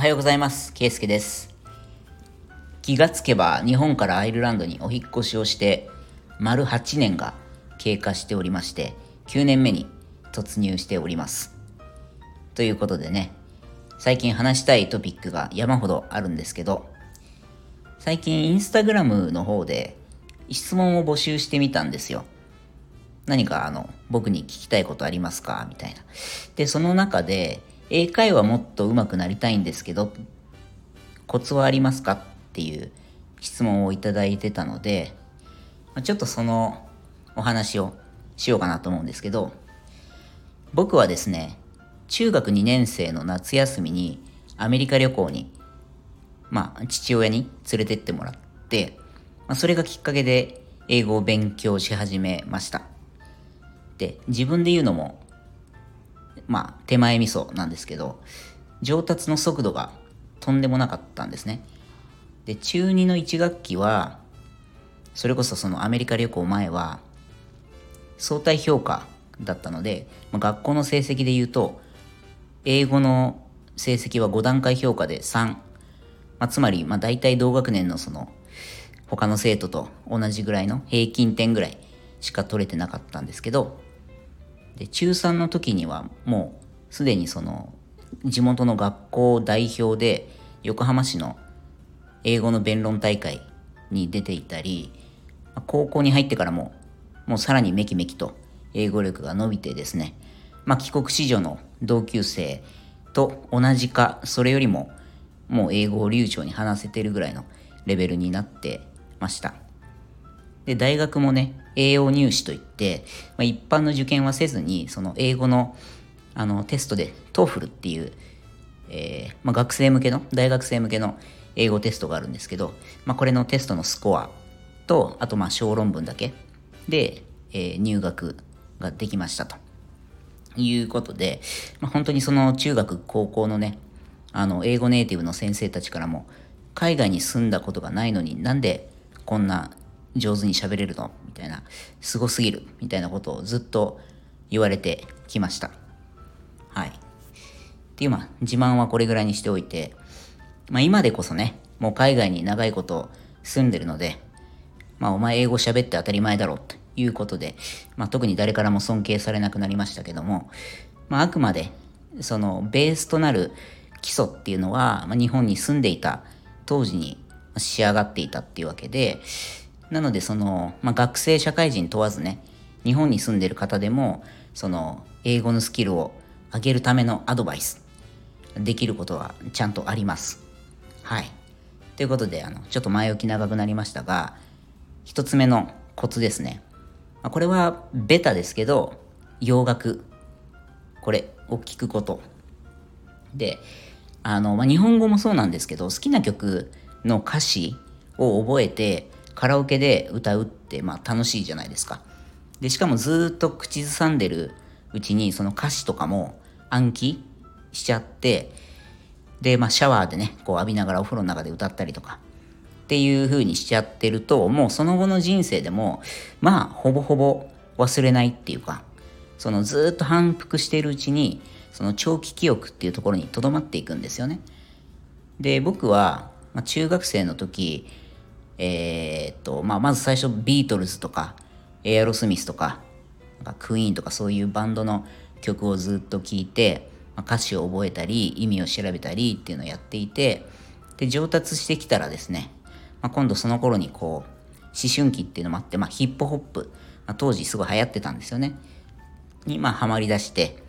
おはようございます。ケイスケです。気がつけば日本からアイルランドにお引越しをして丸8年が経過しておりまして9年目に突入しております。ということでね、最近話したいトピックが山ほどあるんですけど、最近インスタグラムの方で質問を募集してみたんですよ。何かあの僕に聞きたいことありますか？みたいな。で、その中で英会話もっと上手くなりたいんですけど、コツはありますかっていう質問をいただいてたので、ちょっとそのお話をしようかなと思うんですけど、僕はですね、中学2年生の夏休みにアメリカ旅行に、まあ、父親に連れてってもらって、まあ、それがきっかけで英語を勉強し始めました。で、自分で言うのも、まあ、手前味噌なんですけど、上達の速度がとんでもなかったんですね。で、中2の1学期は、それこそそのアメリカ旅行前は、相対評価だったので、まあ、学校の成績で言うと、英語の成績は5段階評価で3。まあ、つまり、まあ、大体同学年のその、他の生徒と同じぐらいの平均点ぐらいしか取れてなかったんですけど、で中3の時にはもうすでにその地元の学校代表で横浜市の英語の弁論大会に出ていたり高校に入ってからももうさらにめきめきと英語力が伸びてですね、まあ、帰国子女の同級生と同じかそれよりももう英語を流暢に話せてるぐらいのレベルになってました。で大学もね栄養入試といって、まあ、一般の受験はせずにその英語のあのテストで TOEFL っていう、えーまあ、学生向けの大学生向けの英語テストがあるんですけど、まあ、これのテストのスコアとあとまあ小論文だけで、えー入学ができましたと。いうことで、まあ、本当にその中学高校のねあの英語ネイティブの先生たちからも海外に住んだことがないのになんでこんな上手に喋れるの？みたいな、すごすぎるみたいなことをずっと言われてきました。はい。っていうまあ自慢はこれぐらいにしておいて、まあ今でこそね、もう海外に長いこと住んでるので、まあお前英語喋って当たり前だろということで、まあ特に誰からも尊敬されなくなりましたけども、まああくまでそのベースとなる基礎っていうのは、まあ、日本に住んでいた当時に仕上がっていたっていうわけで、なのでその、まあ、学生社会人問わずね日本に住んでる方でもその英語のスキルを上げるためのアドバイスできることはちゃんとあります。はい。ということであのちょっと前置き長くなりましたが一つ目のコツですね、ま、これはベタですけど洋楽。これを聞くこと。であの、まあ、日本語もそうなんですけど好きな曲の歌詞を覚えてカラオケで歌うってまあ楽しいじゃないですか。で、しかもずっと口ずさんでるうちにその歌詞とかも暗記しちゃって、で、まあシャワーでね、こう浴びながらお風呂の中で歌ったりとかっていう風にしちゃってると、もうその後の人生でも、まあほぼほぼ忘れないっていうか、そのずっと反復しているうちに、その長期記憶っていうところにとどまっていくんですよね。で、僕は、まあ、中学生の時、えー、っと、まあ、まず最初ビートルズとか、エアロスミスとか、なんかクイーンとかそういうバンドの曲をずっと聴いて、まあ、歌詞を覚えたり、意味を調べたりっていうのをやっていて、で、上達してきたらですね、まあ、今度その頃にこう、思春期っていうのもあって、まあ、ヒップホップ、まあ、当時すごい流行ってたんですよね。に、まあ、ハマり出して、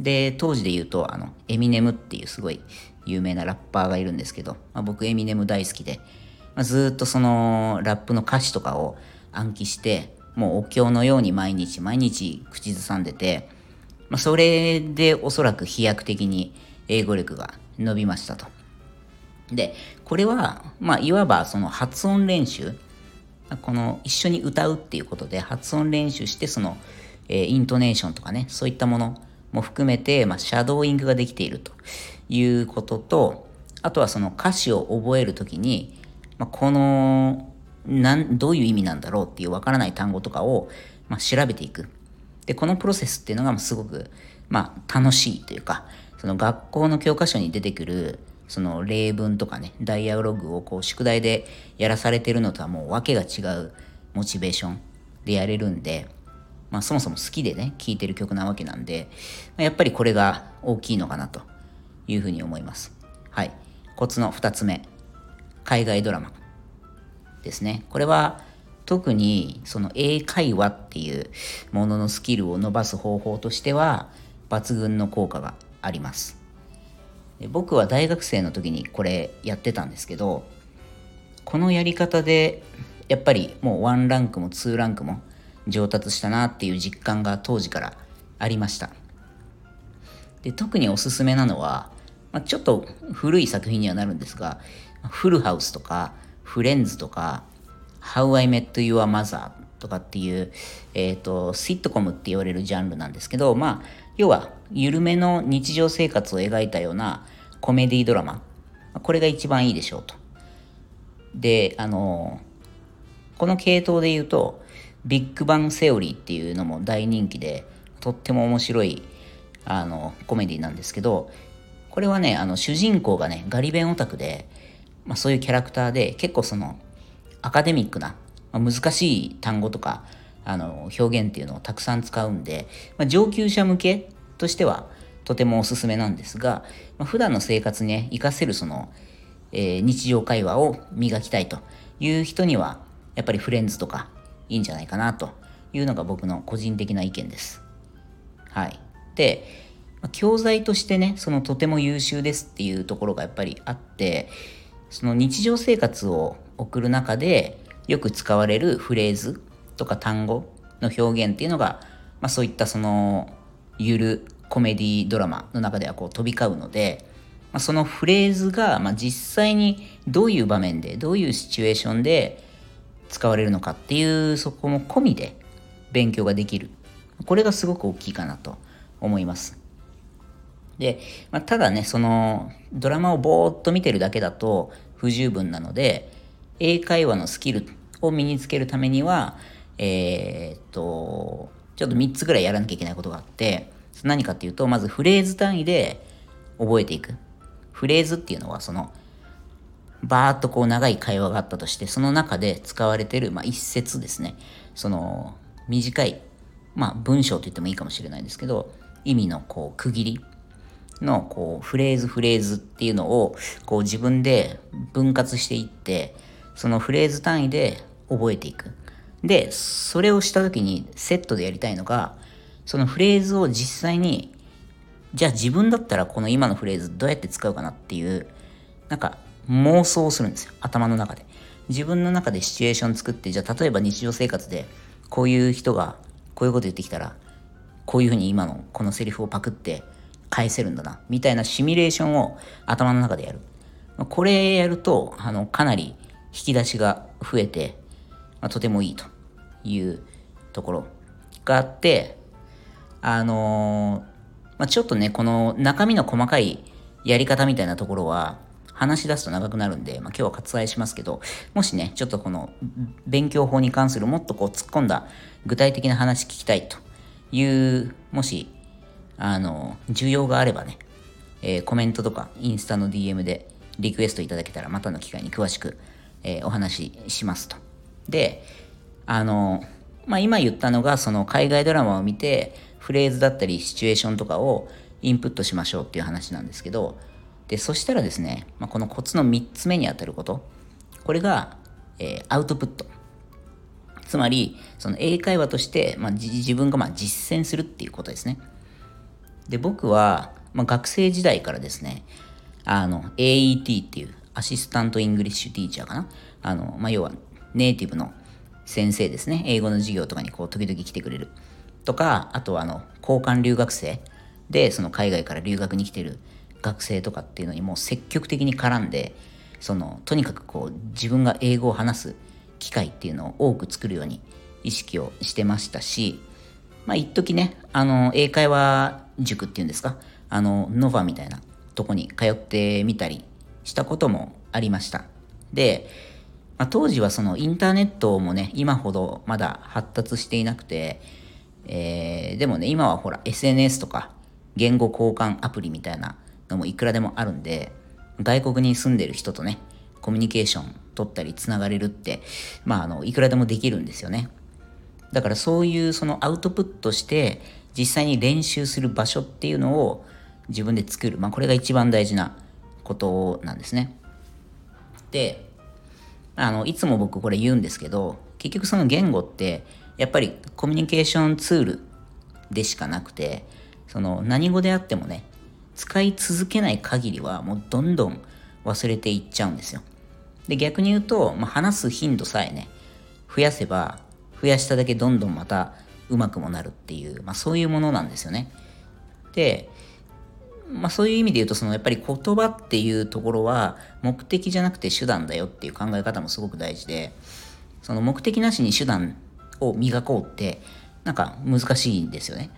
で、当時で言うと、あの、エミネムっていうすごい有名なラッパーがいるんですけど、まあ、僕エミネム大好きで、まあ、ずっとそのラップの歌詞とかを暗記してもうお経のように毎日毎日口ずさんでて、まあ、それでおそらく飛躍的に英語力が伸びましたと。でこれは、まあ、いわばその発音練習この一緒に歌うっていうことで発音練習してその、えー、イントネーションとかねそういったものも含めて、まあ、シャドーイングができているということとあとはその歌詞を覚えるときにまあ、このなんどういう意味なんだろうっていうわからない単語とかを、まあ、調べていく。でこのプロセスっていうのがすごく、まあ、楽しいというかその学校の教科書に出てくるその例文とかね、ダイアログをこう宿題でやらされてるのとはもう訳が違うモチベーションでやれるんで、まあそもそも好きでね、聴いてる曲なわけなんで、まやっぱりこれが大きいのかなというふうに思います。はい。コツの2つ目。海外ドラマですね。これは特にその英会話っていうもののスキルを伸ばす方法としては抜群の効果があります。僕は大学生の時にこれやってたんですけどこのやり方でやっぱりもう1ランクも2ランクも上達したなっていう実感が当時からありましたで特におすすめなのは、まあ、ちょっと古い作品にはなるんですがフルハウスとかフレンズとか How I Met Your Mother とかっていう、えっ、ー、と、シットコムって言われるジャンルなんですけど、まあ、要は、緩めの日常生活を描いたようなコメディドラマ。これが一番いいでしょうと。で、あの、この系統で言うと、ビッグバンセオリーっていうのも大人気で、とっても面白い、あの、コメディなんですけど、これはね、あの、主人公がね、ガリ弁オタクで、まあそういうキャラクターで、結構その、アカデミックな、まあ、難しい単語とかあの表現っていうのをたくさん使うんで、まあ、上級者向けとしてはとてもおすすめなんですが、まあ、普段の生活にね活かせるその、えー、日常会話を磨きたいという人にはやっぱりフレンズとかいいんじゃないかなというのが僕の個人的な意見です。はい。で、教材としてね、そのとても優秀ですっていうところがやっぱりあって、その日常生活を送る中でよく使われるフレーズとか単語の表現っていうのが、まあ、そういったそのゆるコメディドラマの中ではこう飛び交うので、まあ、そのフレーズが、まあ、実際にどういう場面でどういうシチュエーションで使われるのかっていうそこも込みで勉強ができる。これがすごく大きいかなと思います。で、まあ、ただねそのドラマをぼーっと見てるだけだと不十分なので英会話のスキルを身につけるためには、えー、っと、ちょっと3つぐらいやらなきゃいけないことがあって、何かっていうと、まずフレーズ単位で覚えていく。フレーズっていうのは、その、バーっとこう長い会話があったとして、その中で使われてる、まあ、一節ですね。その、短い、まあ、文章と言ってもいいかもしれないですけど、意味のこう区切りのこうフレーズフレーズっていうのをこう自分で分割していってそのフレーズ単位で覚えていく。で、それをした時にセットでやりたいのが、そのフレーズを実際に、じゃあ自分だったらこの今のフレーズどうやって使うかなっていう、なんか妄想をするんですよ。頭の中で。自分の中でシチュエーション作って、じゃあ例えば日常生活でこういう人がこういうこと言ってきたら、こういうふうに今のこのセリフをパクって返せるんだな、みたいなシミュレーションを頭の中でやる。これやると、あの、かなり引き出しが増えて、まあ、とてもいいというところがあって、あのー、まあ、ちょっとね、この中身の細かいやり方みたいなところは、話し出すと長くなるんで、まあ、今日は割愛しますけど、もしね、ちょっとこの勉強法に関するもっとこう突っ込んだ具体的な話聞きたいという、もし、あの、需要があればね、えー、コメントとかインスタの DM でリクエストいただけたらまたの機会に詳しくえー、お話ししますと。で、あの、まあ、今言ったのが、その海外ドラマを見て、フレーズだったりシチュエーションとかをインプットしましょうっていう話なんですけど、で、そしたらですね、まあ、このコツの3つ目にあたること、これが、えー、アウトプット。つまり、その英会話として、まあ、自分がまあ実践するっていうことですね。で、僕は、まあ、学生時代からですね、あの、AET っていう Assistant English Teacher かな？あの、まあ、要はネイティブの先生ですね。英語の授業とかにこう時々来てくれる。とか、あとはあの、交換留学生で、その海外から留学に来てる学生とかっていうのにもう積極的に絡んで、その、とにかくこう、自分が英語を話す機会っていうのを多く作るように意識をしてましたし、まあ、一時ね、あの、英会話塾っていうんですか、あの、ノヴァみたいなとこに通ってみたりしたこともありました。で、まあ、当時はそのインターネットもね、今ほどまだ発達していなくて、えー、でもね、今はほら SNS とか言語交換アプリみたいなのもいくらでもあるんで、外国に住んでる人とね、コミュニケーション取ったりつながれるって、まあ、あの、いくらでもできるんですよね。だからそういうそのアウトプットして実際に練習する場所っていうのを自分で作る。まあこれが一番大事なことなんですね。で、あの、いつも僕これ言うんですけど、結局その言語ってやっぱりコミュニケーションツールでしかなくて、その何語であってもね、使い続けない限りはもうどんどん忘れていっちゃうんですよ。で、逆に言うと、まあ、話す頻度さえね、増やせば、増やしただけどんどんまたうまくもなるっていう、まあ、そういうものなんですよね。で、まあ、そういう意味で言うとそのやっぱり言葉っていうところは目的じゃなくて手段だよっていう考え方もすごく大事でその目的なしに手段を磨こうってなんか難しいんですよね。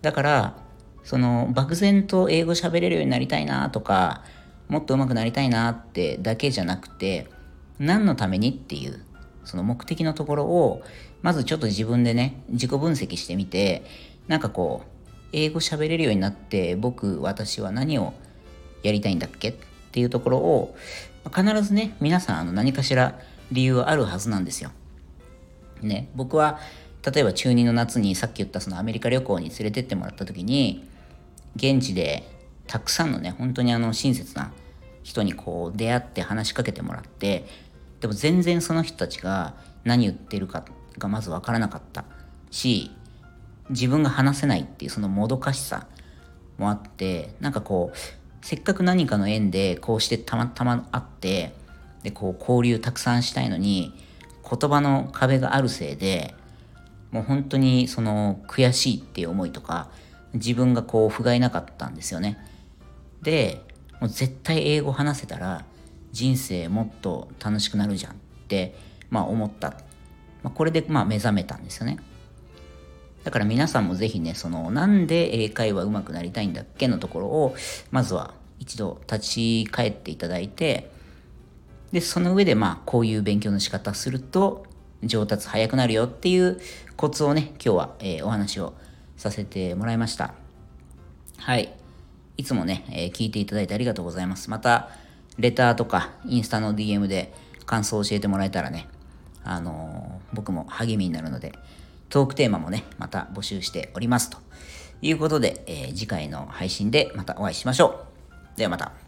だからその漠然と英語喋れるようになりたいなとかもっと上手くなりたいなってだけじゃなくて何のためにっていうその目的のところをまずちょっと自分でね自己分析してみてなんかこう英語喋れるようになって僕私は何をやりたいんだっけ？っていうところを必ずね皆さんあの何かしら理由はあるはずなんですよ。ね僕は例えば中2の夏にさっき言ったそのアメリカ旅行に連れてってもらった時に現地でたくさんのね本当にあの親切な人にこう出会って話しかけてもらってでも全然その人たちが何言ってるかがまず分からなかったし自分が話せないっていうそのもどかしさもあってなんかこうせっかく何かの縁でこうしてたまたま会ってでこう交流たくさんしたいのに言葉の壁があるせいでもう本当にその悔しいっていう思いとか自分がこう不甲斐なかったんですよね。でもう絶対英語話せたら人生もっと楽しくなるじゃんって、まあ、思った、まあ、これでまあ目覚めたんですよね。だから皆さんもぜひねそのなんで英会話上手くなりたいんだっけのところをまずは一度立ち返っていただいてでその上でまあこういう勉強の仕方すると上達早くなるよっていうコツをね今日は、えー、お話をさせてもらいました。はい。いつもね、えー、聞いていただいてありがとうございます。またレターとかインスタの DM で感想を教えてもらえたらね、あのー、僕も励みになるので、トークテーマもね、また募集しておりますということで、えー、次回の配信でまたお会いしましょう。ではまた。